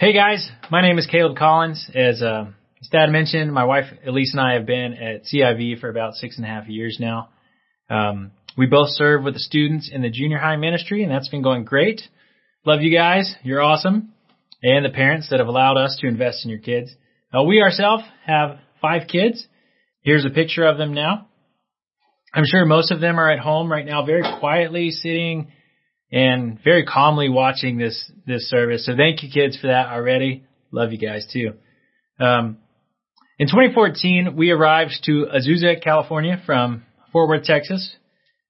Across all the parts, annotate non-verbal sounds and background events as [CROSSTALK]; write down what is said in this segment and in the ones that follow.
Hey guys, my name is Caleb Collins. As uh, as Dad mentioned, my wife Elise and I have been at CIV for about six and a half years now. Um, we both serve with the students in the junior high ministry, and that's been going great. Love you guys. You're awesome. And the parents that have allowed us to invest in your kids. Uh, we ourselves have five kids. Here's a picture of them now. I'm sure most of them are at home right now, very quietly sitting and very calmly watching this this service. So thank you, kids, for that already. Love you guys too. Um, in 2014, we arrived to Azusa, California, from Fort Worth, Texas,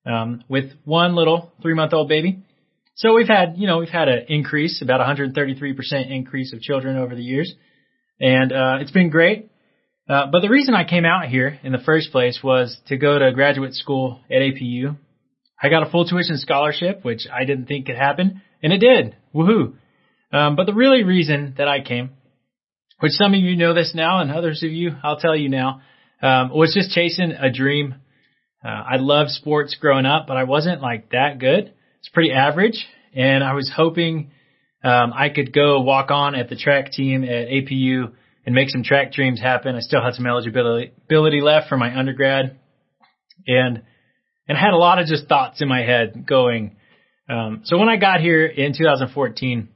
um, with one little three-month-old baby. So we've had, you know, we've had an increase, about 133% increase of children over the years, and uh, it's been great. Uh, but the reason I came out here in the first place was to go to graduate school at APU I got a full tuition scholarship, which I didn't think could happen, and it did. Woohoo! Um, but the really reason that I came, which some of you know this now, and others of you, I'll tell you now, um, was just chasing a dream. Uh, I loved sports growing up, but I wasn't like that good. It's pretty average, and I was hoping um, I could go walk on at the track team at APU and make some track dreams happen. I still had some eligibility left for my undergrad, and and I had a lot of just thoughts in my head going. Um, so when I got here in 2014,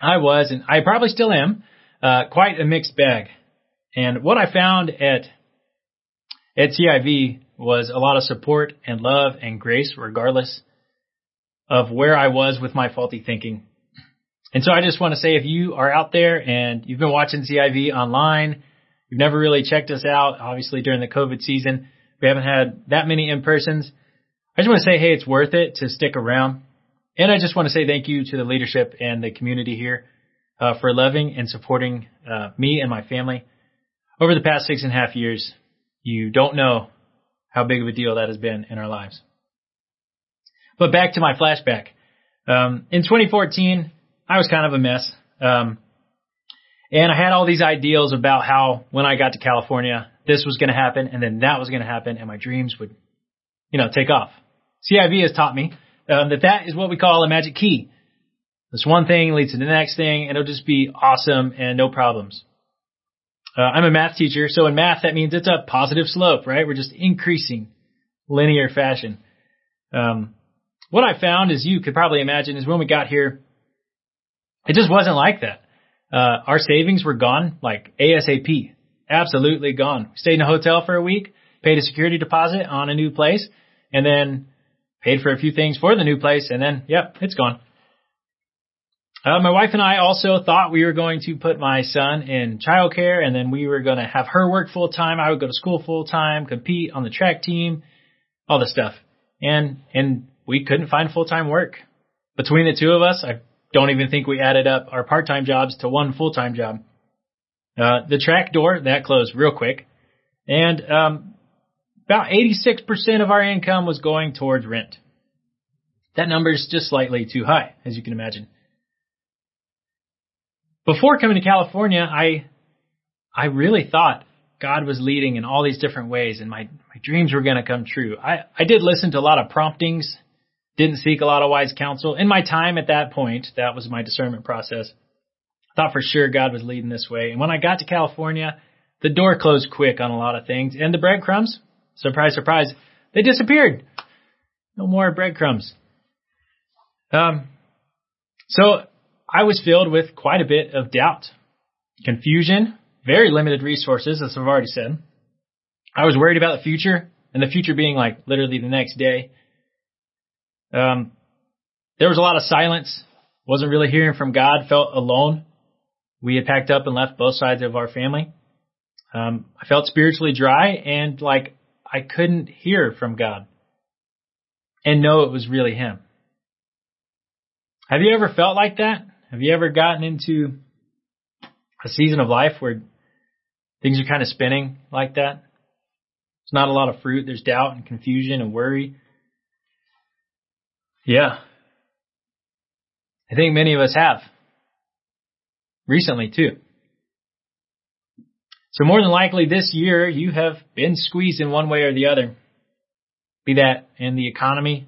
I was, and I probably still am, uh, quite a mixed bag. And what I found at at CIV was a lot of support and love and grace, regardless of where I was with my faulty thinking. And so I just want to say if you are out there and you've been watching CIV online, you've never really checked us out, obviously during the COVID season, we haven't had that many in persons. I just want to say, hey, it's worth it to stick around. And I just want to say thank you to the leadership and the community here uh, for loving and supporting uh, me and my family over the past six and a half years. You don't know how big of a deal that has been in our lives. But back to my flashback. Um, in 2014, I was kind of a mess. Um, and I had all these ideals about how when I got to California, this was going to happen and then that was going to happen and my dreams would, you know, take off. CIV has taught me um, that that is what we call a magic key. This one thing leads to the next thing and it'll just be awesome and no problems. Uh, I'm a math teacher, so in math that means it's a positive slope, right? We're just increasing linear fashion. Um, what I found, as you could probably imagine, is when we got here, it just wasn't like that. Uh, our savings were gone like ASAP absolutely gone. Stayed in a hotel for a week, paid a security deposit on a new place, and then paid for a few things for the new place, and then, yep, it's gone. Uh, my wife and I also thought we were going to put my son in childcare, and then we were going to have her work full time. I would go to school full time, compete on the track team, all this stuff, and and we couldn't find full time work between the two of us. I don't even think we added up our part time jobs to one full time job. Uh, the track door, that closed real quick. And um, about 86% of our income was going towards rent. That number is just slightly too high, as you can imagine. Before coming to California, I I really thought God was leading in all these different ways and my, my dreams were going to come true. I, I did listen to a lot of promptings, didn't seek a lot of wise counsel. In my time at that point, that was my discernment process. Thought for sure God was leading this way. And when I got to California, the door closed quick on a lot of things. And the breadcrumbs, surprise, surprise, they disappeared. No more breadcrumbs. Um, so I was filled with quite a bit of doubt, confusion, very limited resources, as I've already said. I was worried about the future, and the future being like literally the next day. Um, there was a lot of silence. Wasn't really hearing from God. Felt alone we had packed up and left both sides of our family. Um, I felt spiritually dry and like I couldn't hear from God and know it was really Him. Have you ever felt like that? Have you ever gotten into a season of life where things are kind of spinning like that? There's not a lot of fruit. There's doubt and confusion and worry. Yeah. I think many of us have recently too. So more than likely this year you have been squeezed in one way or the other. Be that in the economy,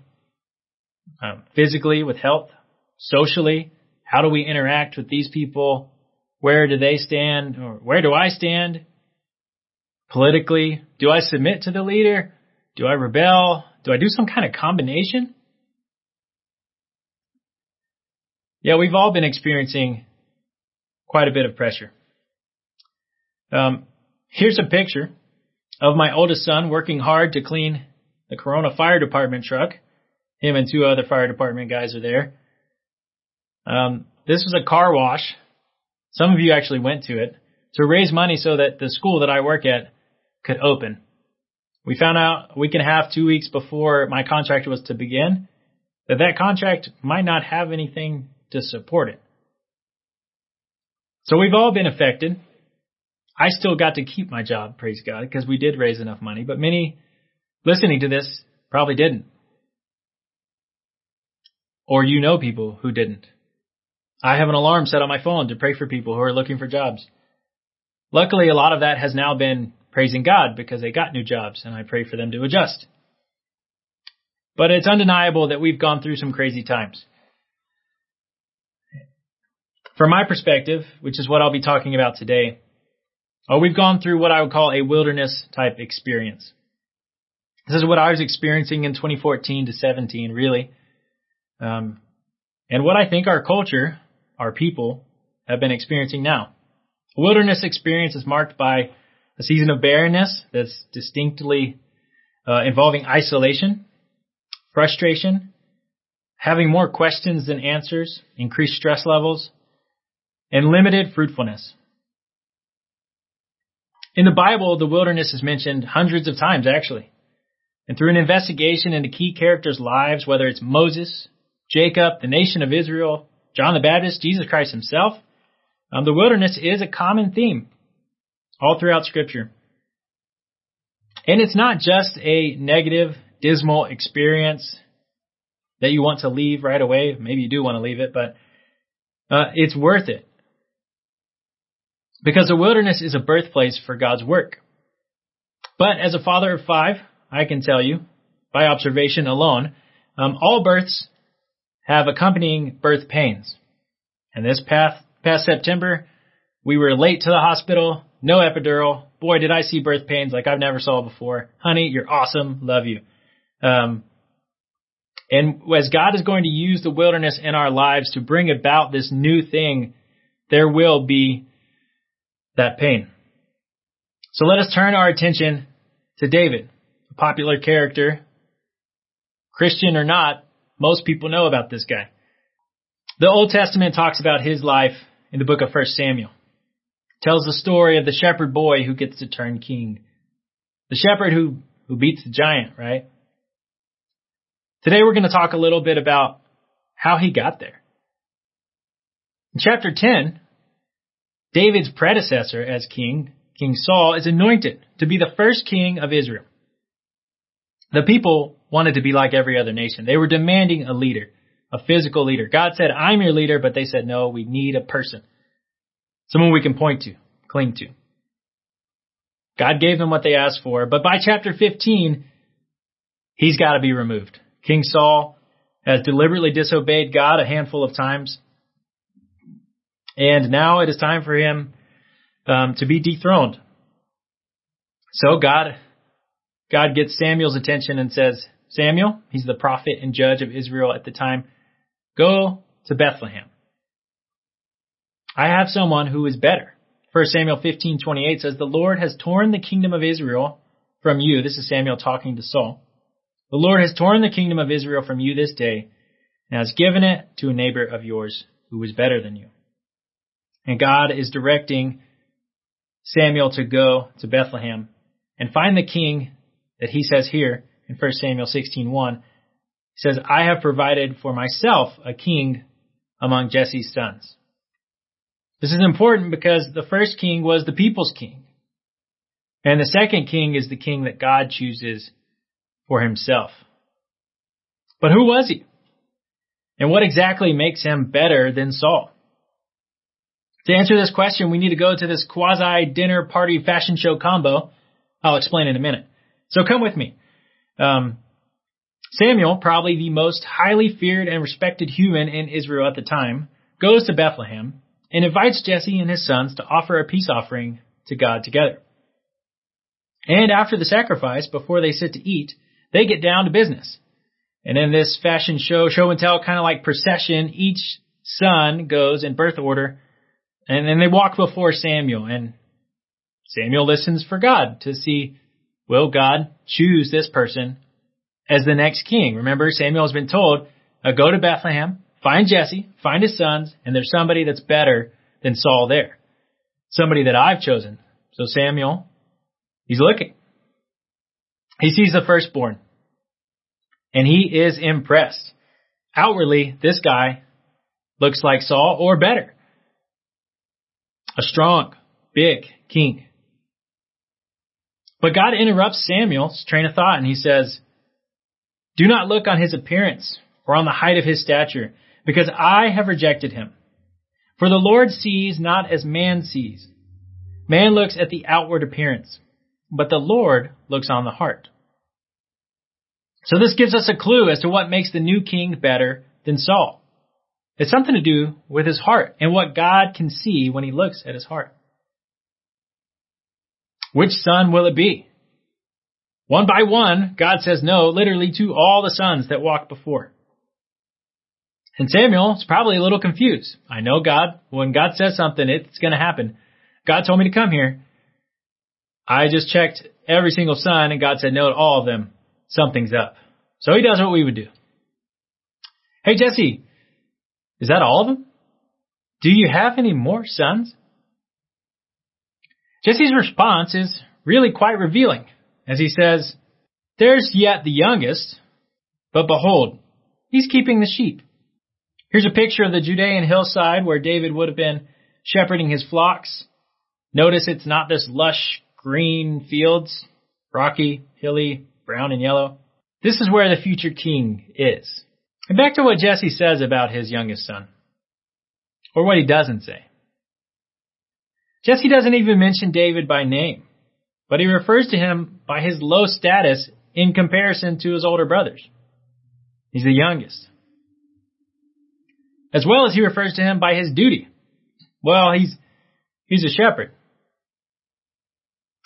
um, physically with health, socially, How do we interact with these people? Where do they stand? Or where do I stand? Politically, do I submit to the leader? Do I rebel? Do I do some kind of combination? Yeah, we've all been experiencing quite a bit of pressure. Um, here's a picture of my oldest son working hard to clean the Corona Fire Department truck. Him and two other fire department guys are there. Um, this was a car wash. Some of you actually went to it to raise money so that the school that I work at could open. We found out a week and a half, two weeks before my contract was to begin that that contract might not have anything to support it. So we've all been affected. I still got to keep my job, praise God, because we did raise enough money, but many listening to this probably didn't. Or you know people who didn't. I have an alarm set on my phone to pray for people who are looking for jobs. Luckily, a lot of that has now been praising God because they got new jobs and I pray for them to adjust. But it's undeniable that we've gone through some crazy times. From my perspective, which is what I'll be talking about today, oh, we've gone through what I would call a wilderness type experience. This is what I was experiencing in 2014 to 17, really. Um, and what I think our culture, our people, have been experiencing now. A wilderness experience is marked by a season of barrenness that's distinctly uh, involving isolation, frustration, having more questions than answers, increased stress levels, and limited fruitfulness. In the Bible, the wilderness is mentioned hundreds of times, actually. And through an investigation into key characters' lives, whether it's Moses, Jacob, the nation of Israel, John the Baptist, Jesus Christ himself, um, the wilderness is a common theme all throughout Scripture. And it's not just a negative, dismal experience that you want to leave right away. Maybe you do want to leave it, but uh, it's worth it. Because the wilderness is a birthplace for God's work. But as a father of five, I can tell you, by observation alone, um, all births have accompanying birth pains. And this past, past September, we were late to the hospital, no epidural. Boy, did I see birth pains like I've never saw before. Honey, you're awesome. Love you. Um, and as God is going to use the wilderness in our lives to bring about this new thing, there will be that pain. So let us turn our attention to David, a popular character. Christian or not, most people know about this guy. The Old Testament talks about his life in the book of 1 Samuel. It tells the story of the shepherd boy who gets to turn king. The shepherd who, who beats the giant, right? Today we're going to talk a little bit about how he got there. In chapter 10, David's predecessor as king, King Saul, is anointed to be the first king of Israel. The people wanted to be like every other nation. They were demanding a leader, a physical leader. God said, I'm your leader, but they said, no, we need a person. Someone we can point to, cling to. God gave them what they asked for, but by chapter 15, he's got to be removed. King Saul has deliberately disobeyed God a handful of times. And now it is time for him um, to be dethroned. So God, God gets Samuel's attention and says, Samuel, he's the prophet and judge of Israel at the time, go to Bethlehem. I have someone who is better. 1 Samuel 15:28 says, "The Lord has torn the kingdom of Israel from you." This is Samuel talking to Saul. "The Lord has torn the kingdom of Israel from you this day and has given it to a neighbor of yours who is better than you." And God is directing Samuel to go to Bethlehem and find the king that he says here in 1 Samuel 16:1. He says, "I have provided for myself a king among Jesse's sons." This is important because the first king was the people's king. And the second king is the king that God chooses for himself. But who was he? And what exactly makes him better than Saul? To answer this question, we need to go to this quasi dinner party fashion show combo. I'll explain in a minute. So come with me. Um, Samuel, probably the most highly feared and respected human in Israel at the time, goes to Bethlehem and invites Jesse and his sons to offer a peace offering to God together. And after the sacrifice, before they sit to eat, they get down to business. And in this fashion show, show and tell, kind of like procession, each son goes in birth order, and then they walk before Samuel, and Samuel listens for God to see, will God choose this person as the next king? Remember, Samuel has been told, uh, go to Bethlehem, find Jesse, find his sons, and there's somebody that's better than Saul there. Somebody that I've chosen. So Samuel, he's looking. He sees the firstborn. And he is impressed. Outwardly, this guy looks like Saul or better. A strong, big king. But God interrupts Samuel's train of thought and he says, Do not look on his appearance or on the height of his stature, because I have rejected him. For the Lord sees not as man sees. Man looks at the outward appearance, but the Lord looks on the heart. So this gives us a clue as to what makes the new king better than Saul. It's something to do with his heart and what God can see when he looks at his heart. Which son will it be? One by one, God says no, literally to all the sons that walked before. And Samuel is probably a little confused. I know God, when God says something, it's going to happen. God told me to come here. I just checked every single son and God said no to all of them something's up. So he does what we would do. Hey, Jesse, is that all of them? Do you have any more sons? Jesse's response is really quite revealing as he says, There's yet the youngest, but behold, he's keeping the sheep. Here's a picture of the Judean hillside where David would have been shepherding his flocks. Notice it's not this lush green fields, rocky, hilly, brown and yellow. This is where the future king is. And back to what Jesse says about his youngest son. Or what he doesn't say. Jesse doesn't even mention David by name, but he refers to him by his low status in comparison to his older brothers. He's the youngest. As well as he refers to him by his duty. Well, he's, he's a shepherd.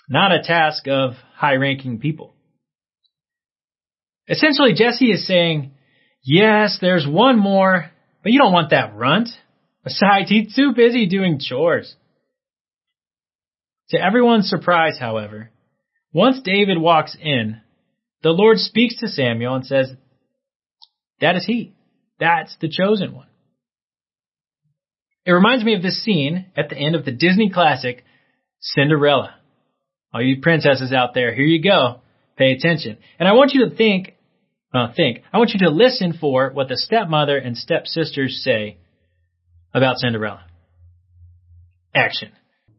Not a task of high ranking people. Essentially, Jesse is saying, yes, there's one more, but you don't want that runt. Besides, he's too busy doing chores. To everyone's surprise, however, once David walks in, the Lord speaks to Samuel and says, that is he. That's the chosen one. It reminds me of this scene at the end of the Disney classic, Cinderella. All you princesses out there, here you go. Pay attention. And I want you to think, uh, think, I want you to listen for what the stepmother and stepsisters say about Cinderella. Action.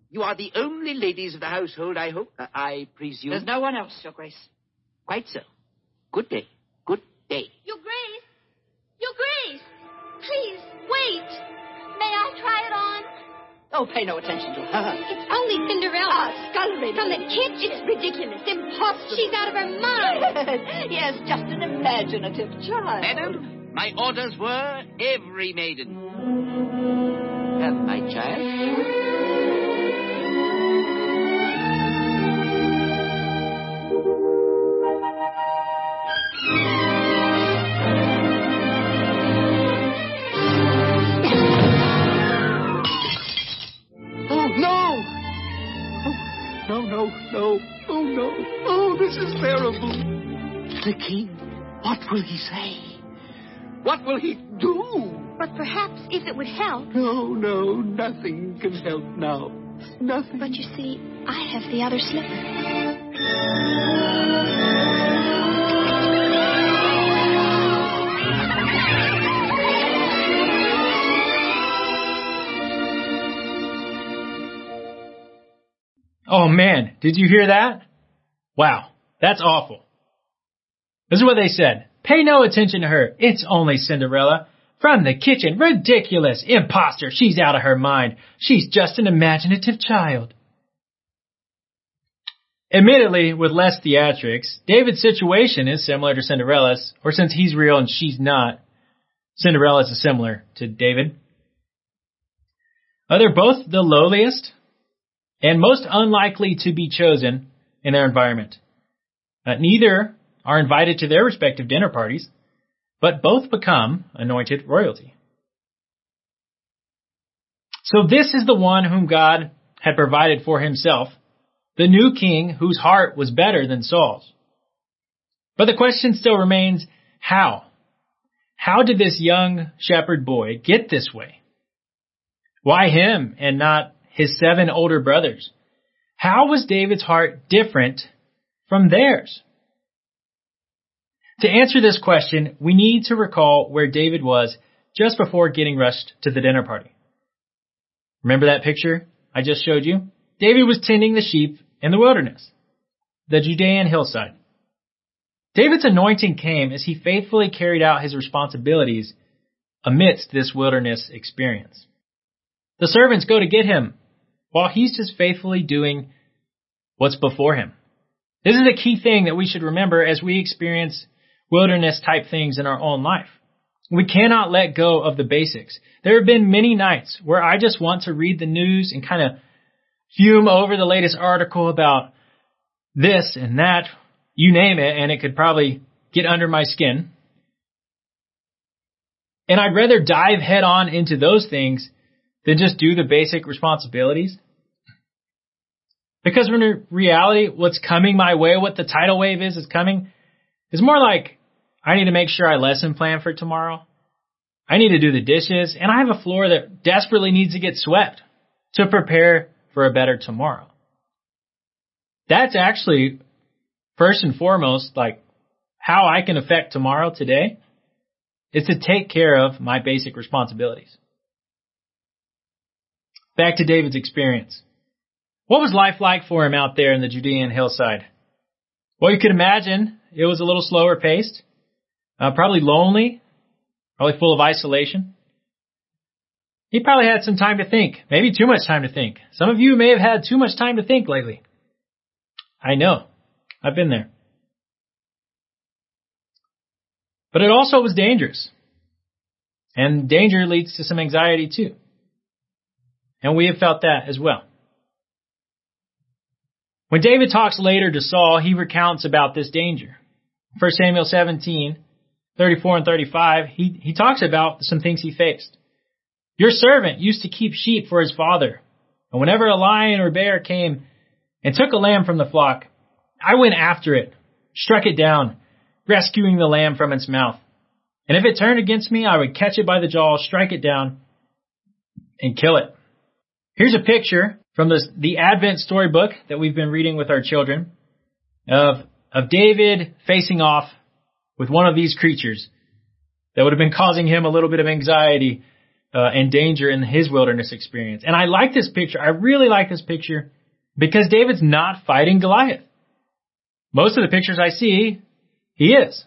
You are the only ladies of the household, I hope. Uh, I presume. There's no one else, Your Grace. Quite so. Good day. Good day. Your Grace! Your Grace! Please, wait! May I try it on? Oh, pay no attention to her. It's only Cinderella. Ah, scullery. From the kitchen. It's ridiculous, impossible. She's out of her mind. [LAUGHS] yes, just an imaginative child. Madam, my orders were every maiden. Have my child. No, no, no. Oh, no. Oh, this is terrible. The king, what will he say? What will he do? But perhaps if it would help. No, no, nothing can help now. Nothing. But you see, I have the other slipper. Oh man, did you hear that? Wow, that's awful. This is what they said. Pay no attention to her. It's only Cinderella. From the kitchen. Ridiculous. Imposter. She's out of her mind. She's just an imaginative child. Admittedly, with less theatrics, David's situation is similar to Cinderella's, or since he's real and she's not, Cinderella's is similar to David. Are they're both the lowliest and most unlikely to be chosen in their environment. Uh, neither are invited to their respective dinner parties, but both become anointed royalty. So this is the one whom God had provided for himself, the new king whose heart was better than Saul's. But the question still remains, how? How did this young shepherd boy get this way? Why him and not his seven older brothers? How was David's heart different from theirs? To answer this question, we need to recall where David was just before getting rushed to the dinner party. Remember that picture I just showed you? David was tending the sheep in the wilderness, the Judean hillside. David's anointing came as he faithfully carried out his responsibilities amidst this wilderness experience. The servants go to get him while he's just faithfully doing what's before him. This is a key thing that we should remember as we experience wilderness type things in our own life. We cannot let go of the basics. There have been many nights where I just want to read the news and kind of fume over the latest article about this and that, you name it, and it could probably get under my skin. And I'd rather dive head on into those things than just do the basic responsibilities. Because in reality, what's coming my way, what the tidal wave is, is coming, is more like I need to make sure I lesson plan for tomorrow. I need to do the dishes, and I have a floor that desperately needs to get swept to prepare for a better tomorrow. That's actually first and foremost like how I can affect tomorrow today is to take care of my basic responsibilities. Back to David's experience. What was life like for him out there in the Judean hillside? Well, you could imagine it was a little slower paced, uh, probably lonely, probably full of isolation. He probably had some time to think, maybe too much time to think. Some of you may have had too much time to think lately. I know. I've been there. But it also was dangerous. And danger leads to some anxiety too. And we have felt that as well. When David talks later to Saul, he recounts about this danger. 1 Samuel 17, 34 and 35, he, he talks about some things he faced. Your servant used to keep sheep for his father, and whenever a lion or bear came and took a lamb from the flock, I went after it, struck it down, rescuing the lamb from its mouth. And if it turned against me, I would catch it by the jaw, strike it down, and kill it. Here's a picture from the, the Advent storybook that we've been reading with our children of, of David facing off with one of these creatures that would have been causing him a little bit of anxiety uh, and danger in his wilderness experience. And I like this picture. I really like this picture because David's not fighting Goliath. Most of the pictures I see, he is.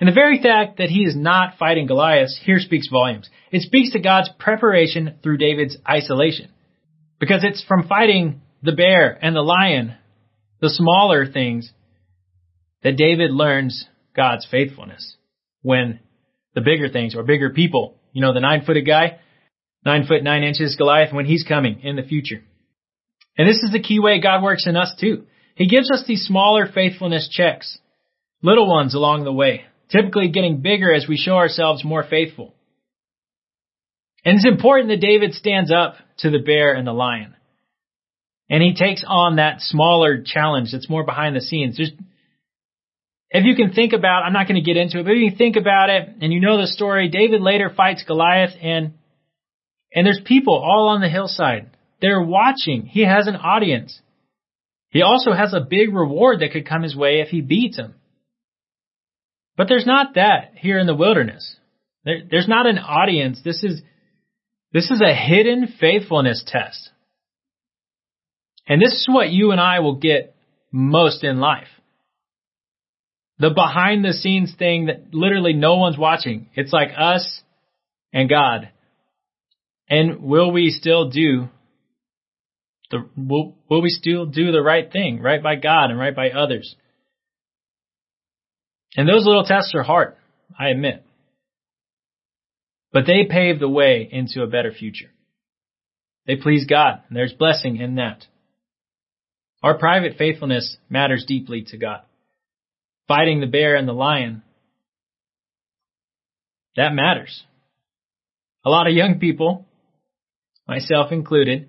And the very fact that he is not fighting Goliath here speaks volumes. It speaks to God's preparation through David's isolation. Because it's from fighting the bear and the lion, the smaller things, that David learns God's faithfulness. When the bigger things or bigger people, you know, the nine footed guy, nine foot nine inches Goliath when he's coming in the future. And this is the key way God works in us too. He gives us these smaller faithfulness checks, little ones along the way, typically getting bigger as we show ourselves more faithful. And it's important that David stands up to the bear and the lion. And he takes on that smaller challenge that's more behind the scenes. There's, if you can think about, I'm not going to get into it, but if you think about it and you know the story, David later fights Goliath and, and there's people all on the hillside. They're watching. He has an audience. He also has a big reward that could come his way if he beats him. But there's not that here in the wilderness. There, there's not an audience. This is, this is a hidden faithfulness test. And this is what you and I will get most in life. The behind the scenes thing that literally no one's watching. It's like us and God. And will we still do the, will, will we still do the right thing, right by God and right by others? And those little tests are hard, I admit. But they pave the way into a better future. They please God, and there's blessing in that. Our private faithfulness matters deeply to God. Fighting the bear and the lion, that matters. A lot of young people, myself included,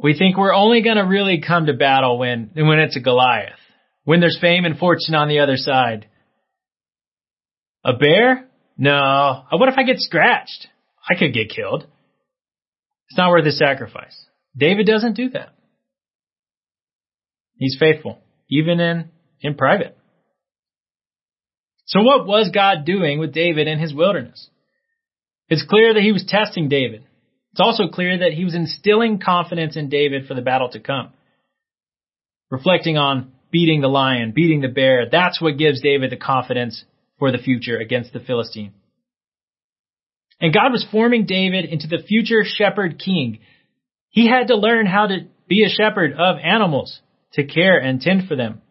we think we're only going to really come to battle when, when it's a Goliath, when there's fame and fortune on the other side. A bear? No. Uh, what if I get scratched? I could get killed. It's not worth the sacrifice. David doesn't do that. He's faithful, even in, in private. So what was God doing with David in his wilderness? It's clear that he was testing David. It's also clear that he was instilling confidence in David for the battle to come. Reflecting on beating the lion, beating the bear, that's what gives David the confidence for the future against the Philistine. And God was forming David into the future shepherd king. He had to learn how to be a shepherd of animals, to care and tend for them,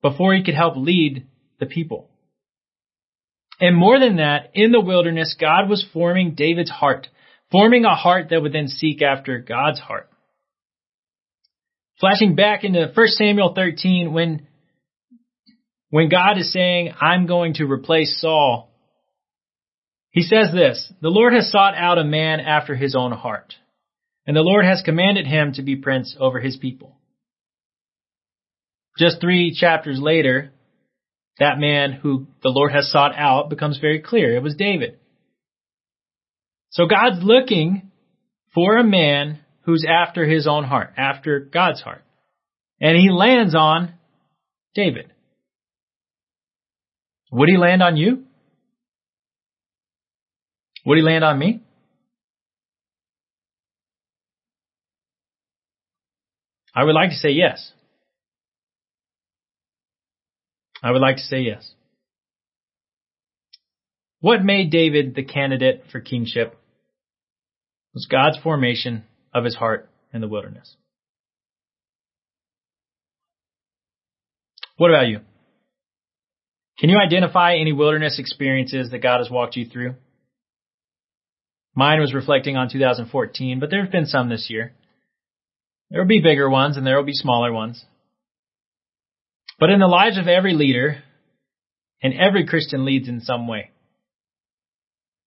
before he could help lead the people. And more than that, in the wilderness, God was forming David's heart, forming a heart that would then seek after God's heart. Flashing back into 1 Samuel 13, when, when God is saying, I'm going to replace Saul, he says this, the Lord has sought out a man after his own heart, and the Lord has commanded him to be prince over his people. Just three chapters later, that man who the Lord has sought out becomes very clear. It was David. So God's looking for a man who's after his own heart, after God's heart. And he lands on David. Would he land on you? Would he land on me? I would like to say yes. I would like to say yes. What made David the candidate for kingship was God's formation of his heart in the wilderness. What about you? Can you identify any wilderness experiences that God has walked you through? Mine was reflecting on 2014, but there have been some this year. There will be bigger ones and there will be smaller ones. But in the lives of every leader, and every Christian leads in some way.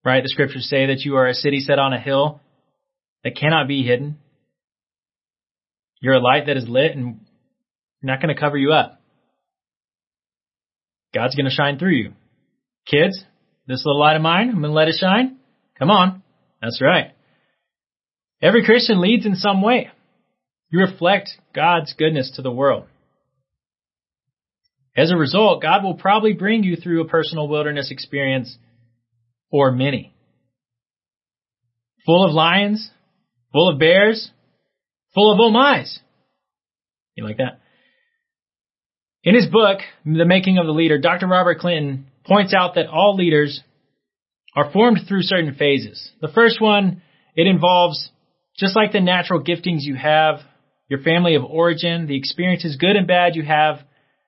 Right? The scriptures say that you are a city set on a hill that cannot be hidden. You're a light that is lit and not going to cover you up. God's going to shine through you. Kids, this little light of mine, I'm going to let it shine. Come on. That's right. Every Christian leads in some way. You reflect God's goodness to the world. As a result, God will probably bring you through a personal wilderness experience or many. Full of lions, full of bears, full of oh my's. You like that? In his book, The Making of the Leader, Dr. Robert Clinton points out that all leaders are formed through certain phases. The first one, it involves just like the natural giftings you have, your family of origin, the experiences, good and bad, you have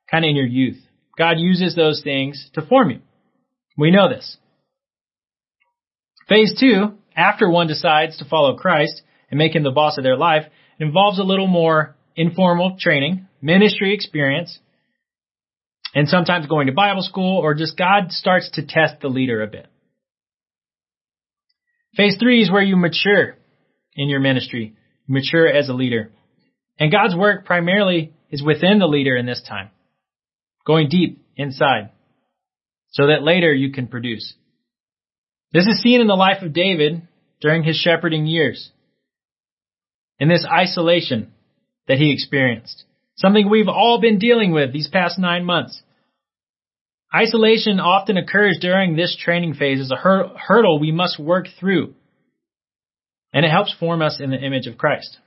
kind of in your youth. God uses those things to form you. We know this. Phase two, after one decides to follow Christ and make him the boss of their life, involves a little more informal training, ministry experience, and sometimes going to Bible school or just God starts to test the leader a bit. Phase three is where you mature in your ministry, mature as a leader. And God's work primarily is within the leader in this time going deep inside so that later you can produce. This is seen in the life of David during his shepherding years. In this isolation that he experienced. Something we've all been dealing with these past nine months. Isolation often occurs during this training phase as a hurdle we must work through. And it helps form us in the image of Christ.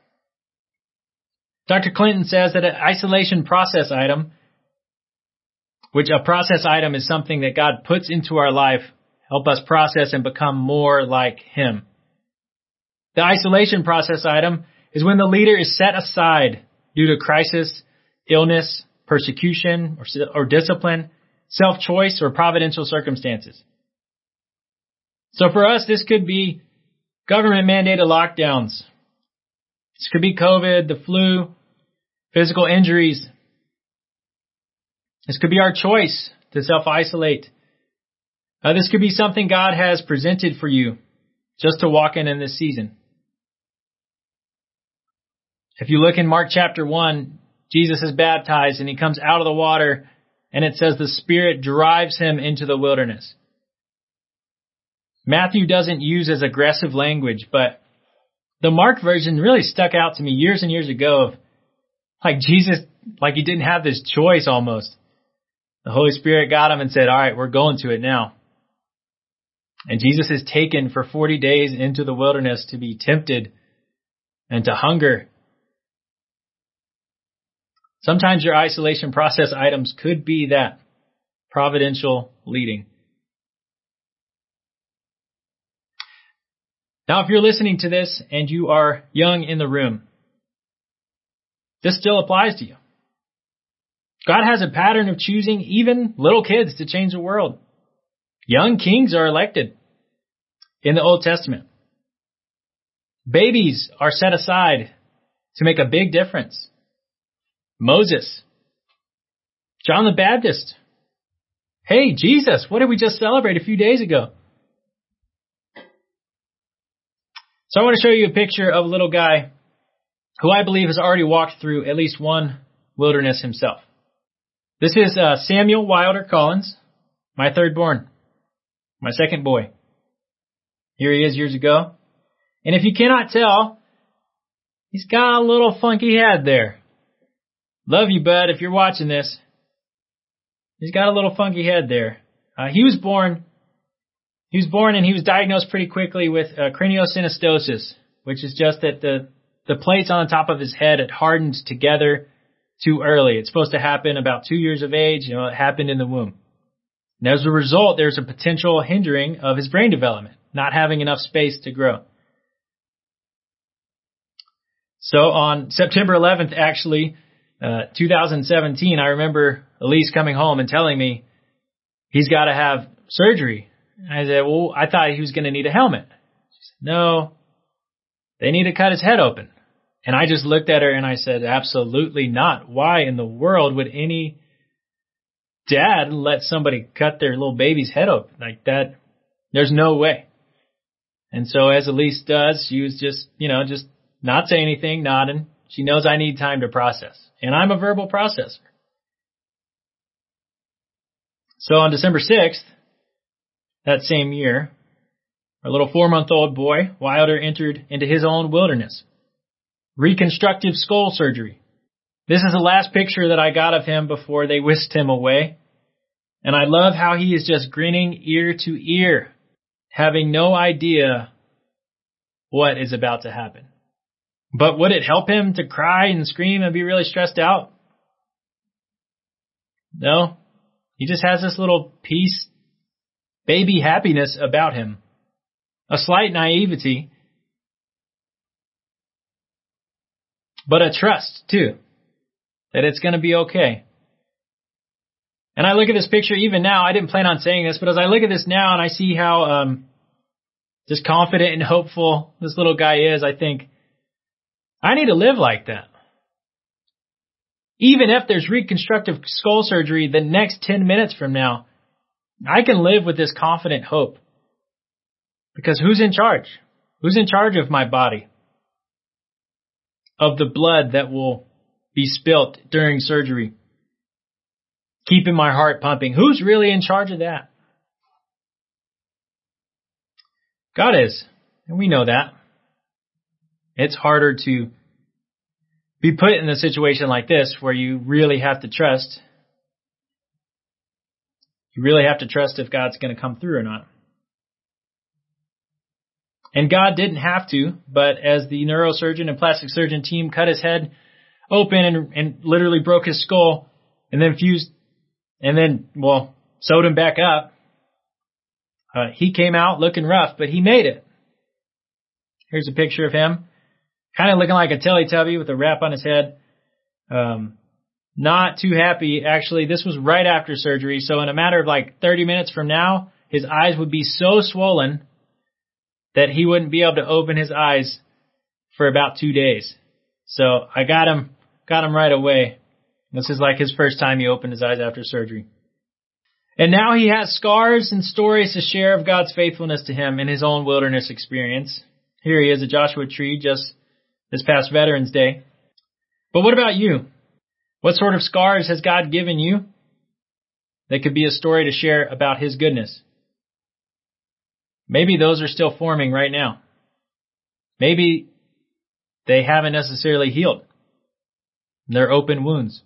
Dr. Clinton says that an isolation process item which a process item is something that God puts into our life, help us process and become more like Him. The isolation process item is when the leader is set aside due to crisis, illness, persecution, or, or discipline, self-choice, or providential circumstances. So for us, this could be government mandated lockdowns. This could be COVID, the flu, physical injuries. This could be our choice to self isolate. Uh, this could be something God has presented for you just to walk in in this season. If you look in Mark chapter 1, Jesus is baptized and he comes out of the water and it says the Spirit drives him into the wilderness. Matthew doesn't use as aggressive language, but the Mark version really stuck out to me years and years ago of like Jesus, like he didn't have this choice almost. The Holy Spirit got him and said, all right, we're going to it now. And Jesus is taken for 40 days into the wilderness to be tempted and to hunger. Sometimes your isolation process items could be that providential leading. Now, if you're listening to this and you are young in the room, this still applies to you. God has a pattern of choosing even little kids to change the world. Young kings are elected in the Old Testament. Babies are set aside to make a big difference. Moses, John the Baptist. Hey, Jesus, what did we just celebrate a few days ago? So I want to show you a picture of a little guy who I believe has already walked through at least one wilderness himself. This is uh, Samuel Wilder Collins, my third born, my second boy. Here he is years ago. And if you cannot tell, he's got a little funky head there. Love you, bud, if you're watching this. He's got a little funky head there. Uh, he was born, he was born and he was diagnosed pretty quickly with uh, craniosynostosis, which is just that the, the plates on the top of his head had hardened together too early. It's supposed to happen about two years of age. You know, it happened in the womb. And as a result, there's a potential hindering of his brain development, not having enough space to grow. So on September 11th, actually, uh, 2017, I remember Elise coming home and telling me he's got to have surgery. I said, well, I thought he was going to need a helmet. She said, no, they need to cut his head open. And I just looked at her and I said, absolutely not. Why in the world would any dad let somebody cut their little baby's head open like that? There's no way. And so as Elise does, she was just, you know, just not saying anything, nodding. She knows I need time to process. And I'm a verbal processor. So on December 6th, that same year, our little four month old boy, Wilder, entered into his own wilderness. Reconstructive skull surgery. This is the last picture that I got of him before they whisked him away. And I love how he is just grinning ear to ear, having no idea what is about to happen. But would it help him to cry and scream and be really stressed out? No. He just has this little peace, baby happiness about him. A slight naivety, but a trust too, that it's going to be okay. And I look at this picture even now, I didn't plan on saying this, but as I look at this now and I see how, um, just confident and hopeful this little guy is, I think, I need to live like that. Even if there's reconstructive skull surgery the next 10 minutes from now, I can live with this confident hope. Because who's in charge? Who's in charge of my body? Of the blood that will be spilt during surgery? Keeping my heart pumping. Who's really in charge of that? God is. And we know that. It's harder to be put in a situation like this where you really have to trust. You really have to trust if God's going to come through or not. And God didn't have to, but as the neurosurgeon and plastic surgeon team cut his head open and, and literally broke his skull and then fused and then, well, sewed him back up, uh, he came out looking rough, but he made it. Here's a picture of him kind of looking like a Teletubby with a wrap on his head. Um, not too happy. Actually, this was right after surgery, so in a matter of like 30 minutes from now, his eyes would be so swollen that he wouldn't be able to open his eyes for about two days. So I got him, got him right away. This is like his first time he opened his eyes after surgery. And now he has scars and stories to share of God's faithfulness to him in his own wilderness experience. Here he is at Joshua Tree just this past Veterans Day. But what about you? What sort of scars has God given you that could be a story to share about his goodness? Maybe those are still forming right now. Maybe they haven't necessarily healed. They're open wounds.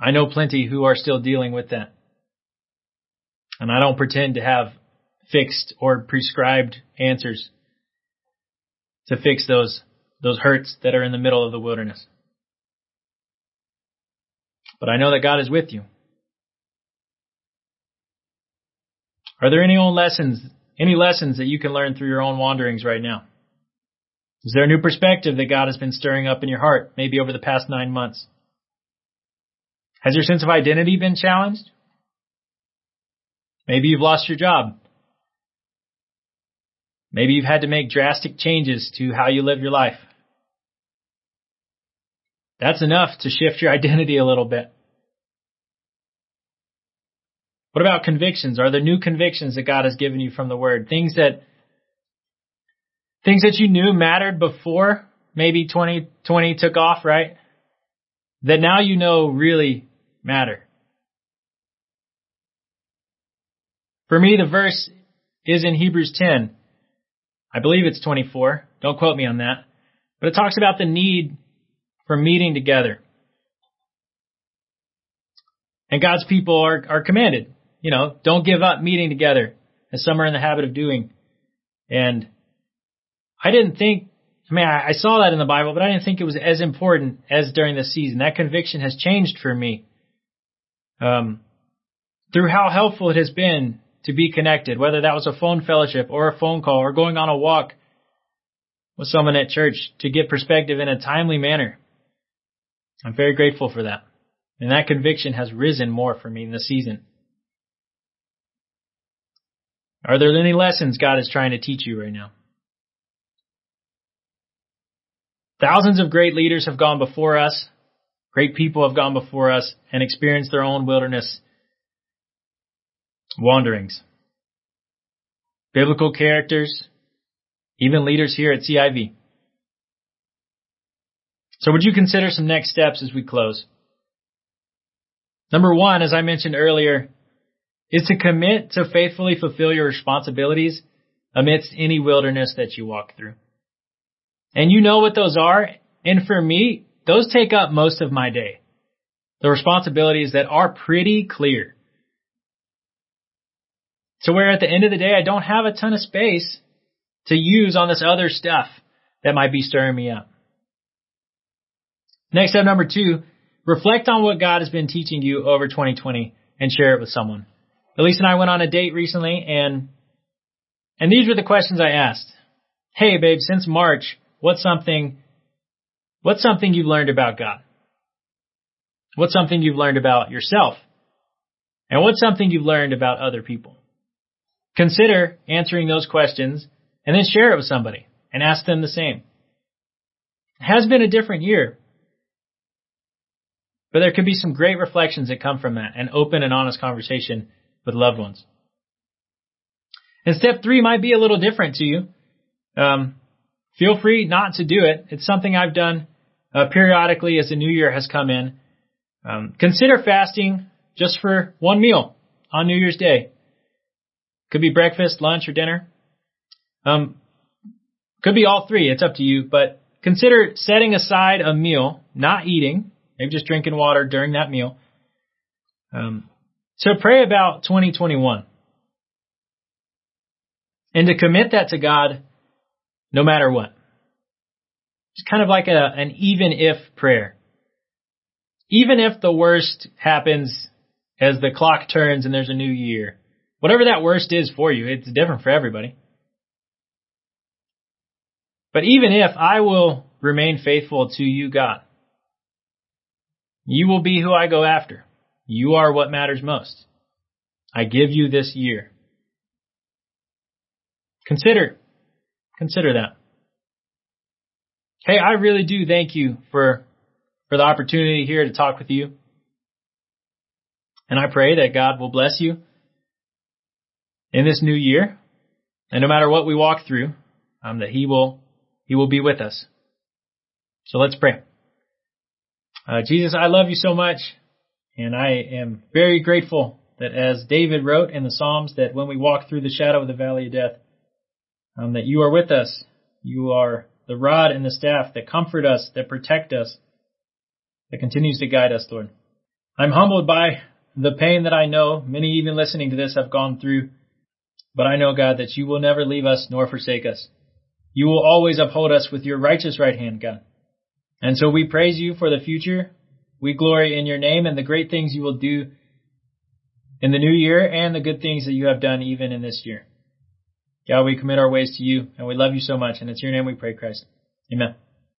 I know plenty who are still dealing with that. And I don't pretend to have fixed or prescribed answers to fix those, those hurts that are in the middle of the wilderness. But I know that God is with you. Are there any own lessons, any lessons that you can learn through your own wanderings right now? Is there a new perspective that God has been stirring up in your heart, maybe over the past nine months? Has your sense of identity been challenged? Maybe you've lost your job. Maybe you've had to make drastic changes to how you live your life. That's enough to shift your [LAUGHS] identity a little bit. What about convictions? Are there new convictions that God has given you from the Word? Things that things that you knew mattered before maybe 2020 took off, right? That now you know really matter. For me, the verse is in Hebrews 10. I believe it's 24. Don't quote me on that. But it talks about the need for meeting together. And God's people are, are commanded, you know, don't give up meeting together as some are in the habit of doing. And I didn't think, I mean, I, I saw that in the Bible, but I didn't think it was as important as during this season. That conviction has changed for me. Um, through how helpful it has been to be connected, whether that was a phone fellowship or a phone call or going on a walk with someone at church to get perspective in a timely manner. I'm very grateful for that. And that conviction has risen more for me in the season. Are there any lessons God is trying to teach you right now? Thousands of great leaders have gone before us. Great people have gone before us and experienced their own wilderness wanderings. Biblical characters, even leaders here at CIV. So would you consider some next steps as we close? Number one, as I mentioned earlier, is to commit to faithfully fulfill your responsibilities amidst any wilderness that you walk through. And you know what those are. And for me, those take up most of my day. The responsibilities that are pretty clear. So where at the end of the day, I don't have a ton of space to use on this other stuff that might be stirring me up. Next step number two, reflect on what God has been teaching you over 2020 and share it with someone. Elise and I went on a date recently and, and these were the questions I asked. Hey babe, since March, what's something, what's something you've learned about God? What's something you've learned about yourself? And what's something you've learned about other people? Consider answering those questions and then share it with somebody and ask them the same. It has been a different year, but there could be some great reflections that come from that and open and honest conversation with loved ones. And step three might be a little different to you. Um, feel free not to do it. It's something I've done uh, periodically as the new year has come in. Um, consider fasting just for one meal on New Year's Day. Could be breakfast, lunch, or dinner. Um, could be all three. It's up to you, but consider setting aside a meal, not eating, maybe just drinking water during that meal. Um, so pray about 2021 and to commit that to God no matter what. It's kind of like a, an even if prayer. Even if the worst happens as the clock turns and there's a new year, Whatever that worst is for you, it's different for everybody. But even if I will remain faithful to you, God, you will be who I go after. You are what matters most. I give you this year. Consider, consider that. Hey, I really do thank you for, for the opportunity here to talk with you. And I pray that God will bless you in this new year. And no matter what we walk through, um, that He will, He will be with us. So let's pray. Uh, Jesus, I love you so much, and I am very grateful that as David wrote in the Psalms, that when we walk through the shadow of the valley of death, um, that you are with us. You are the rod and the staff that comfort us, that protect us, that continues to guide us, Lord. I'm humbled by the pain that I know many even listening to this have gone through, but I know, God, that you will never leave us nor forsake us. You will always uphold us with your righteous right hand, God. And so we praise you for the future. We glory in your name and the great things you will do in the new year and the good things that you have done even in this year. God, we commit our ways to you and we love you so much. And it's your name we pray, Christ. Amen.